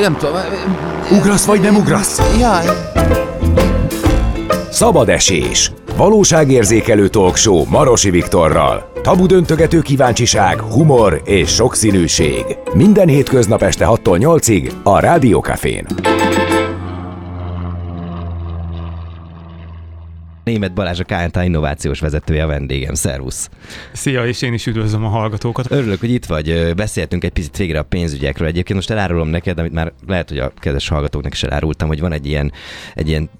nem tudom. Ugrasz vagy nem ugrasz? Jaj. Szabad esés. Valóságérzékelő talkshow Marosi Viktorral. Tabu döntögető kíváncsiság, humor és sokszínűség. Minden hétköznap este 6-tól 8-ig a Rádiókafén. Német Balázs a KNT innovációs vezetője a vendégem. Szervusz! Szia, és én is üdvözlöm a hallgatókat. Örülök, hogy itt vagy. Beszéltünk egy picit végre a pénzügyekről. Egyébként most elárulom neked, amit már lehet, hogy a kedves hallgatóknak is elárultam, hogy van egy ilyen, egy ilyen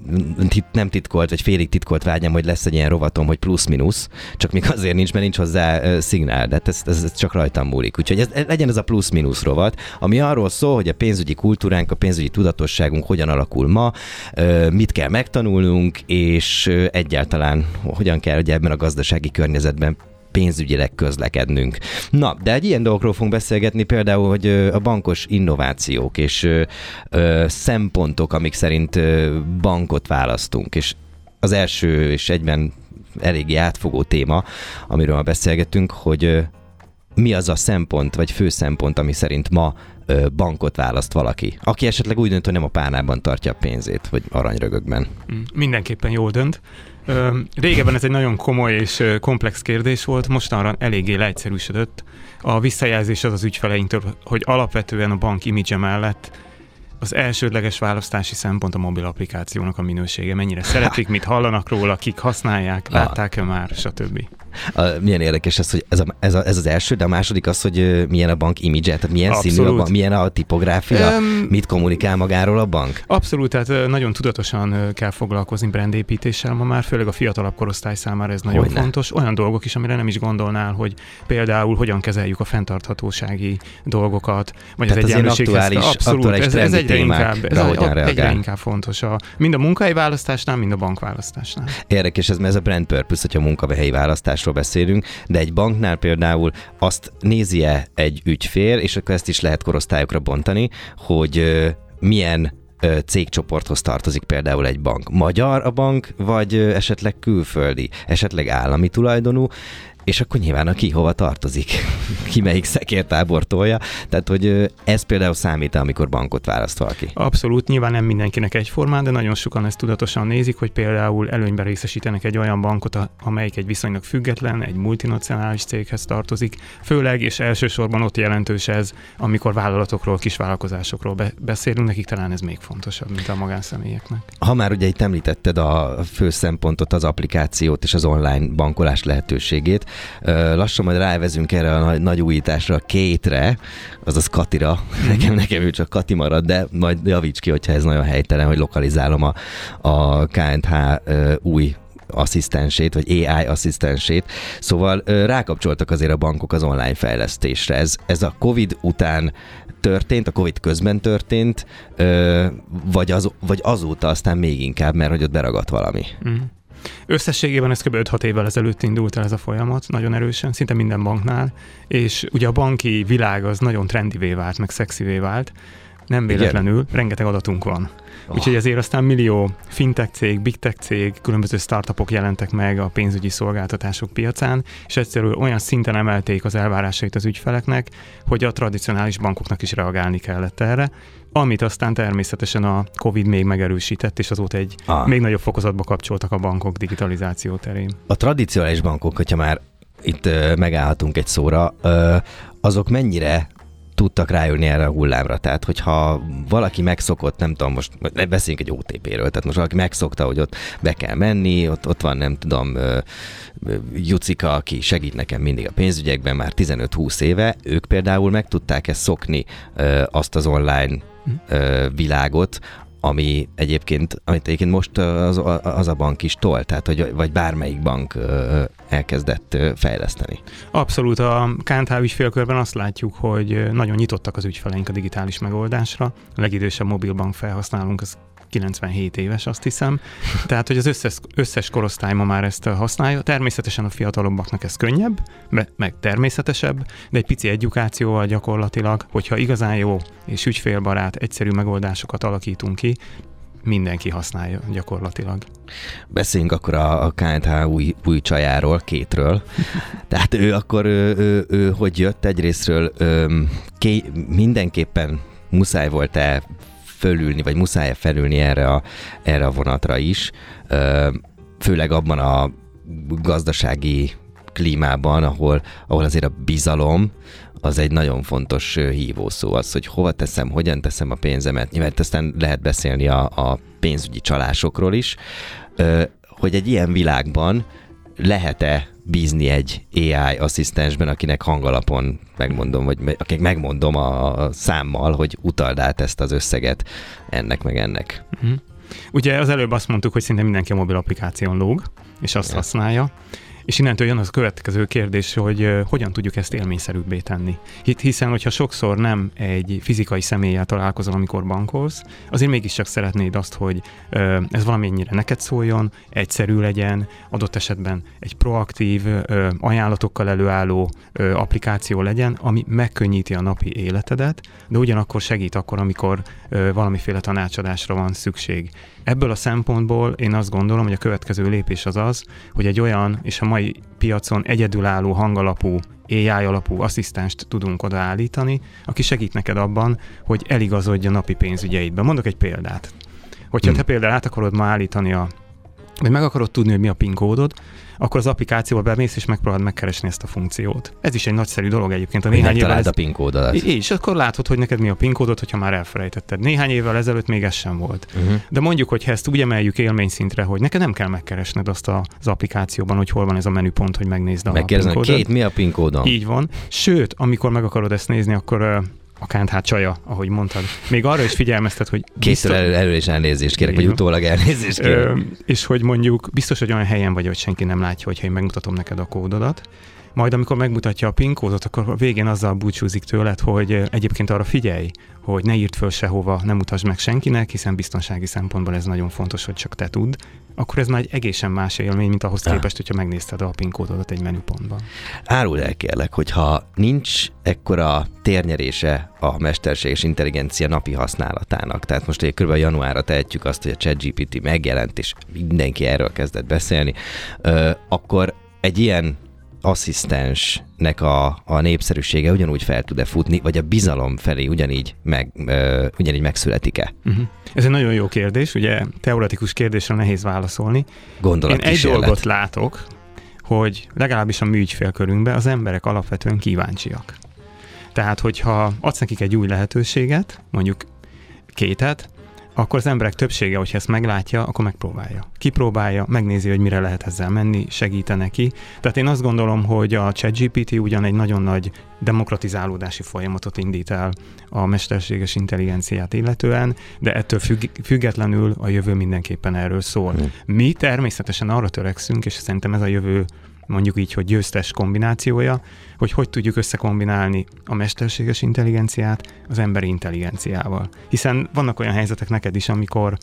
nem titkolt, vagy félig titkolt vágyam, hogy lesz egy ilyen rovatom, hogy plusz-minusz, csak még azért nincs, mert nincs hozzá uh, szignál, de hát ez, ez, ez, csak rajtam múlik. Úgyhogy ez, legyen ez a plusz-minusz rovat, ami arról szól, hogy a pénzügyi kultúránk, a pénzügyi tudatosságunk hogyan alakul ma, uh, mit kell megtanulnunk, és egyáltalán hogyan kell ugye ebben a gazdasági környezetben pénzügyileg közlekednünk. Na, de egy ilyen dolgokról fogunk beszélgetni, például, hogy a bankos innovációk és ö, szempontok, amik szerint bankot választunk, és az első és egyben eléggé átfogó téma, amiről beszélgetünk, hogy mi az a szempont, vagy fő szempont, ami szerint ma bankot választ valaki, aki esetleg úgy dönt, hogy nem a pánában tartja a pénzét, vagy aranyrögökben. Mm, mindenképpen jól dönt. Régebben ez egy nagyon komoly és komplex kérdés volt, mostanra eléggé leegyszerűsödött. A visszajelzés az az ügyfeleinktől, hogy alapvetően a bank imidzse mellett az elsődleges választási szempont a mobil applikációnak a minősége. Mennyire szeretik, mit hallanak róla, kik használják, látták-e már, stb. A, milyen érdekes ez, hogy ez, a, ez, a, ez az első, de a második az, hogy milyen a bank imidzse, tehát milyen Abszolút. színű a bank, milyen a tipográfia, um, mit kommunikál magáról a bank? Abszolút, tehát nagyon tudatosan kell foglalkozni brandépítéssel ma már, főleg a fiatalabb korosztály számára ez nagyon Hogyne. fontos. Olyan dolgok is, amire nem is gondolnál, hogy például hogyan kezeljük a fenntarthatósági dolgokat, vagy tehát az egyenlőséghez. Aktuális, abszolút, aktuális ez, ez egyre inkább, ez a, egyre inkább fontos. A, mind a munkai választásnál, mind a bankválasztásnál. Érdekes ez, mert ez a brand purpose, hogyha munkahelyi választás választásról beszélünk, de egy banknál például azt nézi-e egy ügyfél, és akkor ezt is lehet korosztályokra bontani, hogy milyen cégcsoporthoz tartozik például egy bank. Magyar a bank, vagy esetleg külföldi, esetleg állami tulajdonú, és akkor nyilván aki hova tartozik, ki melyik szekértábor tolja. Tehát, hogy ez például számít amikor bankot választ valaki. Abszolút, nyilván nem mindenkinek egyformán, de nagyon sokan ezt tudatosan nézik, hogy például előnyben részesítenek egy olyan bankot, amelyik egy viszonylag független, egy multinacionális céghez tartozik, főleg és elsősorban ott jelentős ez, amikor vállalatokról, kisvállalkozásokról be- beszélünk, nekik talán ez még fontosabb, mint a magánszemélyeknek. Ha már ugye itt említetted a fő szempontot, az applikációt és az online bankolás lehetőségét, Lassan majd rávezünk erre a nagy, nagy újításra, a kétre, azaz Katira. Mm-hmm. Nekem, nekem ő csak Kati marad, de majd javíts ki, hogyha ez nagyon helytelen, hogy lokalizálom a, a KNH új asszisztensét, vagy AI asszisztensét. Szóval rákapcsoltak azért a bankok az online fejlesztésre. Ez, ez a COVID után történt, a Covid közben történt, vagy, az, vagy azóta aztán még inkább, mert hogy ott beragadt valami. Mm. Összességében ez kb. 5-6 évvel ezelőtt indult el ez a folyamat, nagyon erősen, szinte minden banknál, és ugye a banki világ az nagyon trendivé vált, meg szexivé vált, nem véletlenül, Igen. rengeteg adatunk van. Oh. Úgyhogy ezért aztán millió fintech cég, big tech cég, különböző startupok jelentek meg a pénzügyi szolgáltatások piacán, és egyszerűen olyan szinten emelték az elvárásait az ügyfeleknek, hogy a tradicionális bankoknak is reagálni kellett erre, amit aztán természetesen a Covid még megerősített, és azóta egy ah. még nagyobb fokozatba kapcsoltak a bankok digitalizáció terén. A tradicionális bankok, hogyha már itt megállhatunk egy szóra, azok mennyire tudtak rájönni erre a hullámra. Tehát, hogyha valaki megszokott, nem tudom, most beszéljünk egy OTP-ről, tehát most valaki megszokta, hogy ott be kell menni, ott, ott van, nem tudom, Jucika, aki segít nekem mindig a pénzügyekben már 15-20 éve, ők például meg tudták ezt szokni azt az online világot, ami egyébként, amit egyébként most az, az a bank is tol, tehát hogy vagy bármelyik bank elkezdett fejleszteni. Abszolút, a KNTH ügyfélkörben azt látjuk, hogy nagyon nyitottak az ügyfeleink a digitális megoldásra. A legidősebb mobilbank felhasználunk, az 97 éves, azt hiszem. Tehát, hogy az összes, összes korosztály ma már ezt használja. Természetesen a fiatalobbaknak ez könnyebb, meg természetesebb, de egy pici edukációval gyakorlatilag, hogyha igazán jó és ügyfélbarát, egyszerű megoldásokat alakítunk ki, mindenki használja gyakorlatilag. Beszéljünk akkor a, a KNH új, új csajáról, kétről. Tehát ő akkor, ő, ő, ő hogy jött egyrésztről, ő, ké, mindenképpen muszáj volt-e fölülni, vagy muszáj-e felülni erre a, erre a vonatra is, főleg abban a gazdasági klímában, ahol, ahol azért a bizalom az egy nagyon fontos hívószó, az, hogy hova teszem, hogyan teszem a pénzemet. Nyilván aztán lehet beszélni a, a pénzügyi csalásokról is, hogy egy ilyen világban lehet-e bízni egy AI asszisztensben, akinek hangalapon megmondom, vagy akik megmondom a számmal, hogy utald át ezt az összeget ennek meg ennek. Uh-huh. Ugye az előbb azt mondtuk, hogy szinte mindenki a mobil applikáción lóg, és azt ja. használja. És innentől jön az a következő kérdés, hogy hogyan tudjuk ezt élményszerűbbé tenni. Hiszen, hogyha sokszor nem egy fizikai személlyel találkozol, amikor bankolsz, azért mégiscsak szeretnéd azt, hogy ez valamennyire neked szóljon, egyszerű legyen, adott esetben egy proaktív, ajánlatokkal előálló applikáció legyen, ami megkönnyíti a napi életedet, de ugyanakkor segít akkor, amikor valamiféle tanácsadásra van szükség. Ebből a szempontból én azt gondolom, hogy a következő lépés az az, hogy egy olyan, és a mai piacon egyedülálló hangalapú AI alapú asszisztenst tudunk odaállítani, aki segít neked abban, hogy eligazodj a napi pénzügyeidbe. Mondok egy példát. Hogyha hmm. te például át akarod ma állítani a vagy meg akarod tudni, hogy mi a PIN kódod, akkor az applikációba bemész és megpróbálod megkeresni ezt a funkciót. Ez is egy nagyszerű dolog egyébként. A néhány évvel ez... a PIN kódodat. És akkor látod, hogy neked mi a PIN kódod, hogyha már elfelejtetted. Néhány évvel ezelőtt még ez sem volt. Uh-huh. De mondjuk, hogy ezt úgy emeljük élményszintre, hogy neked nem kell megkeresned azt az applikációban, hogy hol van ez a menüpont, hogy megnézd a Megkérdezem, PIN két, mi a PIN kódom? Így van. Sőt, amikor meg akarod ezt nézni, akkor a kánthat csaja, ahogy mondtad. Még arra is figyelmeztet, hogy... Készül elő, elő is elnézést kérek, vagy utólag elnézést kérek. Ö, és hogy mondjuk biztos, hogy olyan helyen vagy, hogy senki nem látja, hogyha én megmutatom neked a kódodat, majd amikor megmutatja a PIN kódot, akkor a végén azzal búcsúzik tőled, hogy egyébként arra figyelj, hogy ne írt föl sehova, nem mutasd meg senkinek, hiszen biztonsági szempontból ez nagyon fontos, hogy csak te tudd, akkor ez már egy egészen más élmény, mint ahhoz képest, hogyha megnézted a PIN kódodat egy menüpontban. Árul el kérlek, hogyha nincs ekkora térnyerése a mesterséges intelligencia napi használatának, tehát most egy kb. januárra tehetjük azt, hogy a ChatGPT megjelent, és mindenki erről kezdett beszélni, akkor egy ilyen asszisztensnek a, a népszerűsége ugyanúgy fel tud-e futni, vagy a bizalom felé ugyanígy, meg, ö, ugyanígy megszületik-e? Uh-huh. Ez egy nagyon jó kérdés, ugye teoretikus kérdésre nehéz válaszolni. Gondolat Én egy dolgot látok, hogy legalábbis a mi ügyfélkörünkben az emberek alapvetően kíváncsiak. Tehát, hogyha adsz nekik egy új lehetőséget, mondjuk kétet, akkor az emberek többsége, hogyha ezt meglátja, akkor megpróbálja. Kipróbálja, megnézi, hogy mire lehet ezzel menni, segíte neki. Tehát én azt gondolom, hogy a ChatGPT ugyan egy nagyon nagy demokratizálódási folyamatot indít el a mesterséges intelligenciát illetően, de ettől függ, függetlenül a jövő mindenképpen erről szól. Hmm. Mi természetesen arra törekszünk, és szerintem ez a jövő mondjuk így, hogy győztes kombinációja, hogy hogy tudjuk összekombinálni a mesterséges intelligenciát az emberi intelligenciával. Hiszen vannak olyan helyzetek neked is, amikor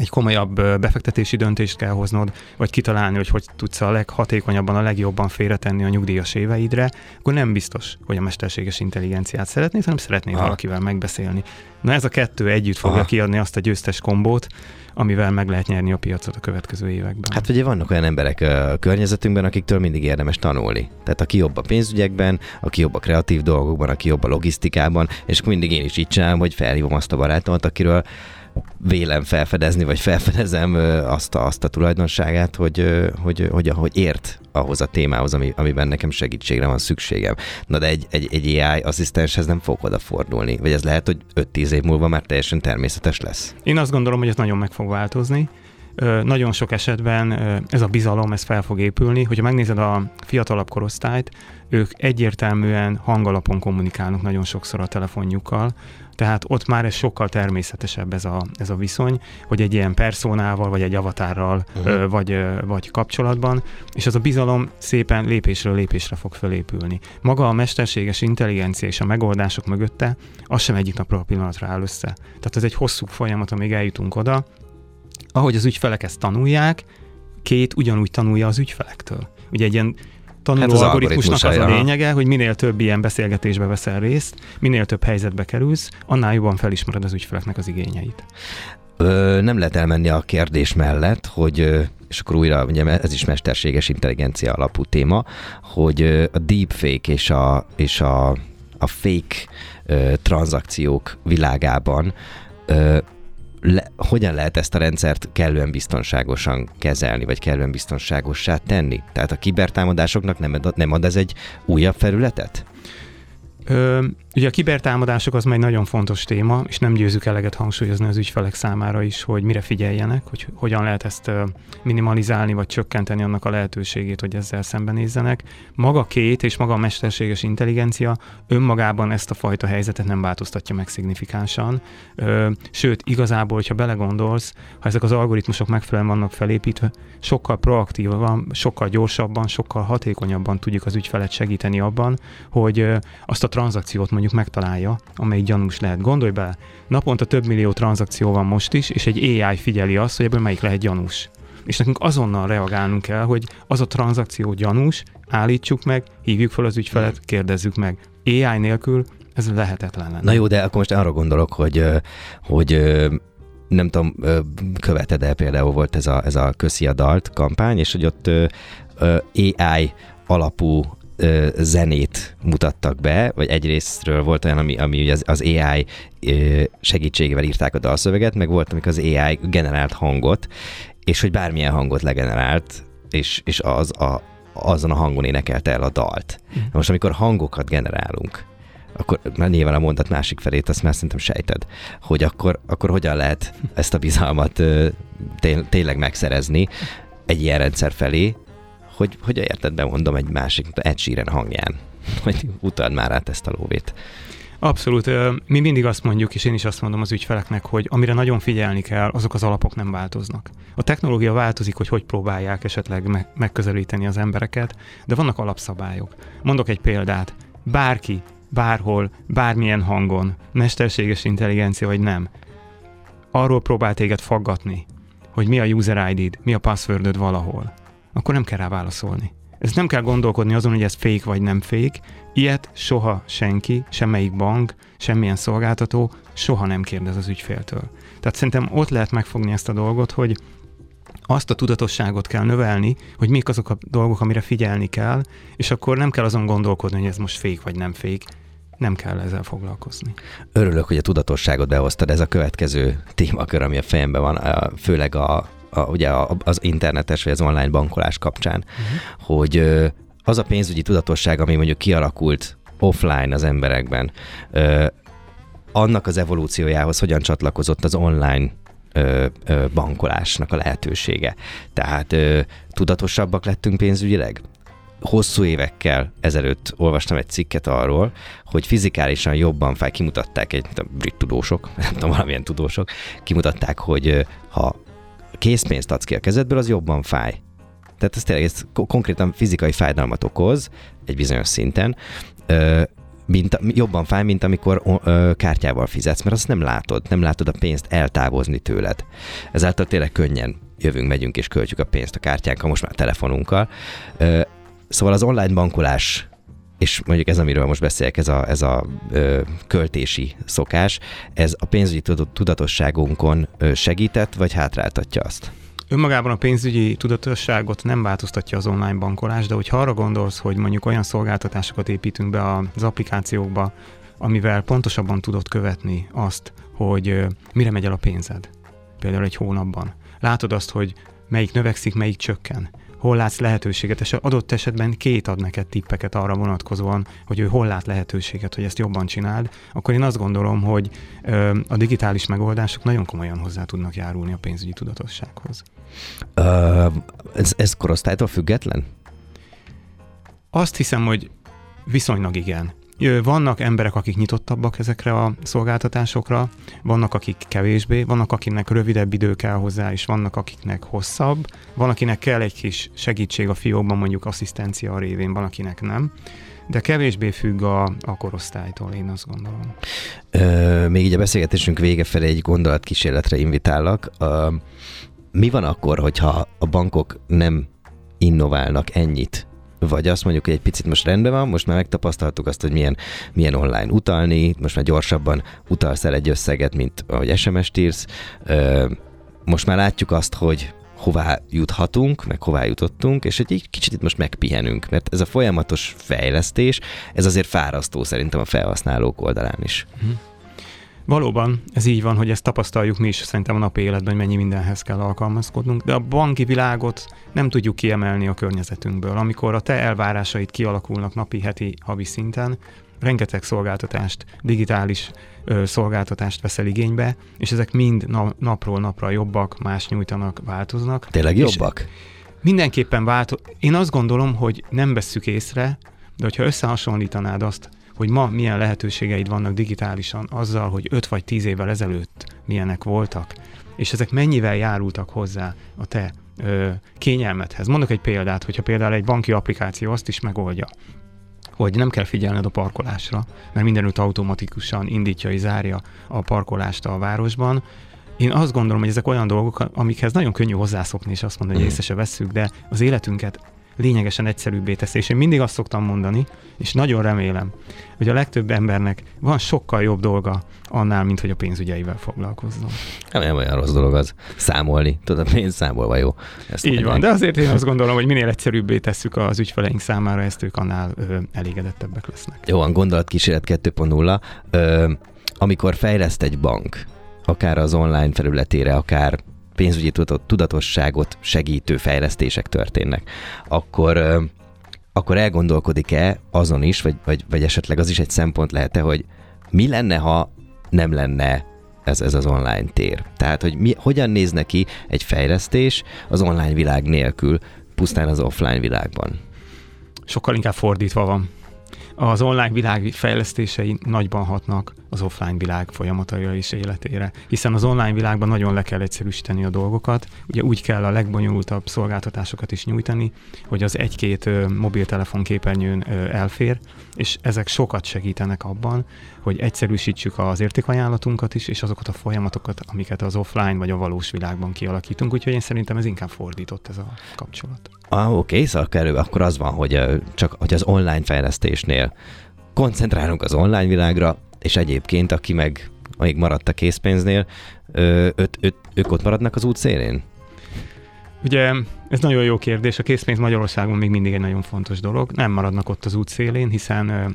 egy komolyabb befektetési döntést kell hoznod, vagy kitalálni, hogy hogy tudsz a leghatékonyabban, a legjobban félretenni a nyugdíjas éveidre, akkor nem biztos, hogy a mesterséges intelligenciát szeretnéd, hanem szeretnéd ha. valakivel megbeszélni. Na ez a kettő együtt fogja Aha. kiadni azt a győztes kombót, amivel meg lehet nyerni a piacot a következő években. Hát ugye vannak olyan emberek a környezetünkben, akiktől mindig érdemes tanulni. Tehát aki jobb a pénzügyekben, aki jobb a kreatív dolgokban, aki jobb a logisztikában, és mindig én is így csinálom, hogy felhívom azt a barátomat, akiről vélem felfedezni, vagy felfedezem azt a, azt a tulajdonságát, hogy, hogy, hogy, hogy ért ahhoz a témához, ami, amiben nekem segítségre van szükségem. Na de egy, egy, egy AI asszisztenshez nem fog odafordulni, vagy ez lehet, hogy 5-10 év múlva már teljesen természetes lesz? Én azt gondolom, hogy ez nagyon meg fog változni. Nagyon sok esetben ez a bizalom, ez fel fog épülni. Hogyha megnézed a fiatalabb korosztályt, ők egyértelműen hangalapon kommunikálnak nagyon sokszor a telefonjukkal, tehát ott már ez sokkal természetesebb ez a, ez a viszony, hogy egy ilyen personával, vagy egy avatárral uh-huh. vagy, vagy kapcsolatban, és az a bizalom szépen lépésről lépésre fog fölépülni. Maga a mesterséges intelligencia és a megoldások mögötte, az sem egyik napról a pillanatra áll össze. Tehát ez egy hosszú folyamat, amíg eljutunk oda, ahogy az ügyfelek ezt tanulják, két ugyanúgy tanulja az ügyfelektől. Ugye egy ilyen tanuló hát az algoritmusnak az a lényege, hogy minél több ilyen beszélgetésbe veszel részt, minél több helyzetbe kerülsz, annál jobban felismered az ügyfeleknek az igényeit. Ö, nem lehet elmenni a kérdés mellett, hogy és akkor újra, ugye ez is mesterséges intelligencia alapú téma, hogy a deepfake és a, és a a fake ö, tranzakciók világában ö, le, hogyan lehet ezt a rendszert kellően biztonságosan kezelni, vagy kellően biztonságossá tenni? Tehát a kibertámadásoknak nem ad, nem ad ez egy újabb felületet? Ö, ugye a kibertámadások az már egy nagyon fontos téma, és nem győzük eleget hangsúlyozni az ügyfelek számára is, hogy mire figyeljenek, hogy hogyan lehet ezt minimalizálni, vagy csökkenteni annak a lehetőségét, hogy ezzel szembenézzenek. Maga két és maga a mesterséges intelligencia önmagában ezt a fajta helyzetet nem változtatja meg szignifikánsan. Ö, sőt, igazából, hogyha belegondolsz, ha ezek az algoritmusok megfelelően vannak felépítve, sokkal proaktívabban, sokkal gyorsabban, sokkal hatékonyabban tudjuk az ügyfelet segíteni abban, hogy azt a tranzakciót mondjuk megtalálja, amelyik gyanús lehet. Gondolj bele, naponta több millió tranzakció van most is, és egy AI figyeli azt, hogy ebből melyik lehet gyanús. És nekünk azonnal reagálnunk kell, hogy az a tranzakció gyanús, állítsuk meg, hívjuk fel az ügyfelet, kérdezzük meg. AI nélkül ez lehetetlen lenne. Na jó, de akkor most arra gondolok, hogy, hogy nem tudom, követed el például volt ez a, ez a Köszi a Dalt kampány, és hogy ott AI alapú zenét mutattak be, vagy egyrésztről volt olyan, ami, ami ugye az, az AI segítségével írták a dalszöveget, meg volt, amikor az AI generált hangot, és hogy bármilyen hangot legenerált, és, és az a, azon a hangon énekelte el a dalt. Mm. Most amikor hangokat generálunk, akkor már nyilván a mondat másik felét azt már szerintem sejted, hogy akkor, akkor hogyan lehet ezt a bizalmat té- tényleg megszerezni egy ilyen rendszer felé, hogy, hogy érted, bemondom egy másik, Ed Sheeran hangján, hogy utad már át ezt a lóvét. Abszolút. Mi mindig azt mondjuk, és én is azt mondom az ügyfeleknek, hogy amire nagyon figyelni kell, azok az alapok nem változnak. A technológia változik, hogy hogy próbálják esetleg megközelíteni az embereket, de vannak alapszabályok. Mondok egy példát. Bárki, bárhol, bármilyen hangon, mesterséges intelligencia vagy nem, arról próbál téged faggatni, hogy mi a user ID-d, mi a passwordöd valahol akkor nem kell rá válaszolni. Ez nem kell gondolkodni azon, hogy ez fake vagy nem fake. Ilyet soha senki, semmelyik bank, semmilyen szolgáltató soha nem kérdez az ügyféltől. Tehát szerintem ott lehet megfogni ezt a dolgot, hogy azt a tudatosságot kell növelni, hogy mik azok a dolgok, amire figyelni kell, és akkor nem kell azon gondolkodni, hogy ez most fék vagy nem fék. Nem kell ezzel foglalkozni. Örülök, hogy a tudatosságot behoztad. Ez a következő témakör, ami a fejemben van, főleg a a, ugye az internetes vagy az online bankolás kapcsán, uh-huh. hogy az a pénzügyi tudatosság, ami mondjuk kialakult offline az emberekben, annak az evolúciójához hogyan csatlakozott az online ö, ö, bankolásnak a lehetősége. Tehát ö, tudatosabbak lettünk pénzügyileg? Hosszú évekkel ezelőtt olvastam egy cikket arról, hogy fizikálisan jobban fáj, kimutatták egy brit tudósok, nem tudom, valamilyen tudósok, kimutatták, hogy ha készpénzt adsz ki a kezedből, az jobban fáj. Tehát ez tényleg ez konkrétan fizikai fájdalmat okoz egy bizonyos szinten, mint, jobban fáj, mint amikor ö, kártyával fizetsz, mert azt nem látod, nem látod a pénzt eltávozni tőled. Ezáltal tényleg könnyen jövünk, megyünk és költjük a pénzt a kártyánkkal, most már a telefonunkkal. Ö, szóval az online bankolás és mondjuk ez, amiről most beszélek, ez a, ez a ö, költési szokás, ez a pénzügyi tudatosságunkon segített, vagy hátráltatja azt? Önmagában a pénzügyi tudatosságot nem változtatja az online bankolás, de hogyha arra gondolsz, hogy mondjuk olyan szolgáltatásokat építünk be az applikációkba, amivel pontosabban tudod követni azt, hogy mire megy el a pénzed, például egy hónapban. Látod azt, hogy melyik növekszik, melyik csökken hol látsz lehetőséget, és adott esetben két ad neked tippeket arra vonatkozóan, hogy ő hol lát lehetőséget, hogy ezt jobban csináld, akkor én azt gondolom, hogy ö, a digitális megoldások nagyon komolyan hozzá tudnak járulni a pénzügyi tudatossághoz. Uh, ez, ez korosztálytól független? Azt hiszem, hogy viszonylag igen. Vannak emberek, akik nyitottabbak ezekre a szolgáltatásokra, vannak, akik kevésbé, vannak, akinek rövidebb idő kell hozzá, és vannak, akiknek hosszabb, van, akinek kell egy kis segítség a fiókban, mondjuk asszisztencia révén, van, akinek nem de kevésbé függ a, a korosztálytól, én azt gondolom. Ö, még így a beszélgetésünk vége felé egy gondolatkísérletre invitállak. Ö, mi van akkor, hogyha a bankok nem innoválnak ennyit vagy azt mondjuk, hogy egy picit most rendben van, most már megtapasztaltuk azt, hogy milyen, milyen online utalni, most már gyorsabban utalsz el egy összeget, mint ahogy SMS-t írsz. Most már látjuk azt, hogy hová juthatunk, meg hová jutottunk, és egy kicsit itt most megpihenünk, mert ez a folyamatos fejlesztés, ez azért fárasztó szerintem a felhasználók oldalán is. Mhm. Valóban, ez így van, hogy ezt tapasztaljuk mi is szerintem a napi életben, hogy mennyi mindenhez kell alkalmazkodnunk, de a banki világot nem tudjuk kiemelni a környezetünkből. Amikor a te elvárásait kialakulnak napi, heti, havi szinten, rengeteg szolgáltatást, digitális ö, szolgáltatást veszel igénybe, és ezek mind na- napról napra jobbak, más nyújtanak, változnak. Tényleg jobbak? Mindenképpen változ. Én azt gondolom, hogy nem vesszük észre, de hogyha összehasonlítanád azt, hogy ma milyen lehetőségeid vannak digitálisan azzal, hogy 5 vagy 10 évvel ezelőtt milyenek voltak, és ezek mennyivel járultak hozzá a te ö, kényelmethez. Mondok egy példát, hogyha például egy banki applikáció azt is megoldja, hogy nem kell figyelned a parkolásra, mert mindenütt automatikusan indítja és zárja a parkolást a városban. Én azt gondolom, hogy ezek olyan dolgok, amikhez nagyon könnyű hozzászokni, és azt mondani, hogy mhm. észre se vesszük, de az életünket lényegesen egyszerűbbé teszi. És én mindig azt szoktam mondani, és nagyon remélem, hogy a legtöbb embernek van sokkal jobb dolga annál, mint hogy a pénzügyeivel foglalkozzon. Nem, nem olyan rossz dolog az számolni. Tudod, a pénz számolva jó. Ezt Így mondják. van, de azért én azt gondolom, hogy minél egyszerűbbé tesszük az ügyfeleink számára, ezt ők annál ö, elégedettebbek lesznek. Jó, van, gondolatkísérlet 2.0. Ö, amikor fejleszt egy bank, akár az online felületére, akár pénzügyi tudatosságot segítő fejlesztések történnek, akkor, akkor elgondolkodik-e azon is, vagy, vagy, vagy esetleg az is egy szempont lehet-e, hogy mi lenne, ha nem lenne ez, ez az online tér. Tehát, hogy mi, hogyan néz neki egy fejlesztés az online világ nélkül, pusztán az offline világban? Sokkal inkább fordítva van az online világ fejlesztései nagyban hatnak az offline világ folyamataira és életére, hiszen az online világban nagyon le kell egyszerűsíteni a dolgokat, ugye úgy kell a legbonyolultabb szolgáltatásokat is nyújtani, hogy az egy-két mobiltelefon képernyőn elfér, és ezek sokat segítenek abban, hogy egyszerűsítsük az értékajánlatunkat is, és azokat a folyamatokat, amiket az offline vagy a valós világban kialakítunk, úgyhogy én szerintem ez inkább fordított ez a kapcsolat. Ah, oké, szóval akkor az van, hogy csak hogy az online fejlesztésnél koncentrálunk az online világra, és egyébként, aki meg amíg maradt a készpénznél, öt, öt, ők ott maradnak az út szélén? Ugye ez nagyon jó kérdés. A készpénz Magyarországon még mindig egy nagyon fontos dolog. Nem maradnak ott az út szélén, hiszen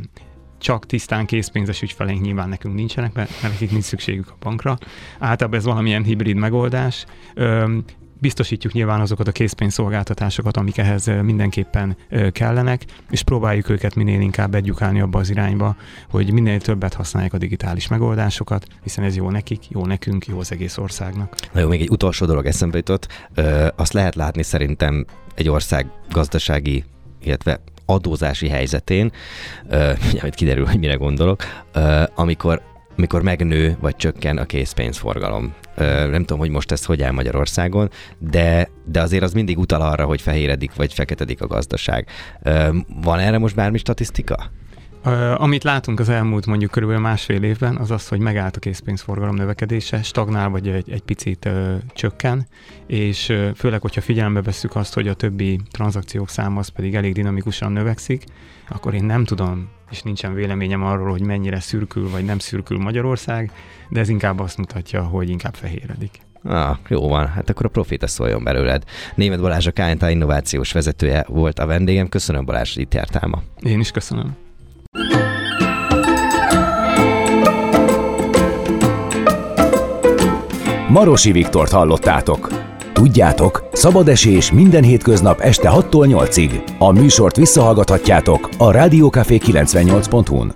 csak tisztán készpénzes ügyfeleink nyilván nekünk nincsenek, mert nekik nincs szükségük a bankra. Általában ez valamilyen hibrid megoldás biztosítjuk nyilván azokat a készpénzszolgáltatásokat, amik ehhez mindenképpen kellenek, és próbáljuk őket minél inkább egyukálni abba az irányba, hogy minél többet használják a digitális megoldásokat, hiszen ez jó nekik, jó nekünk, jó az egész országnak. Na jó, még egy utolsó dolog eszembe jutott. Ö, azt lehet látni szerintem egy ország gazdasági, illetve adózási helyzetén, ö, hogy kiderül, hogy mire gondolok, ö, amikor amikor megnő vagy csökken a készpénzforgalom. Nem tudom, hogy most ez hogy áll Magyarországon, de, de azért az mindig utal arra, hogy fehéredik vagy feketedik a gazdaság. Van erre most bármi statisztika? Amit látunk az elmúlt mondjuk körülbelül másfél évben, az az, hogy megállt a készpénzforgalom növekedése, stagnál vagy egy, egy picit uh, csökken, és uh, főleg, hogyha figyelembe vesszük azt, hogy a többi tranzakciók száma az pedig elég dinamikusan növekszik, akkor én nem tudom, és nincsen véleményem arról, hogy mennyire szürkül vagy nem szürkül Magyarország, de ez inkább azt mutatja, hogy inkább fehéredik. Ah, jó van, hát akkor a profita szóljon belőled. Német Balázs a KNT innovációs vezetője volt a vendégem. Köszönöm Balázs, hogy itt jártál ma. Én is köszönöm. Marosi Viktort hallottátok. Tudjátok, szabad esés minden hétköznap este 6-tól 8-ig. A műsort visszahallgathatjátok a Rádiókafé 98.hu-n.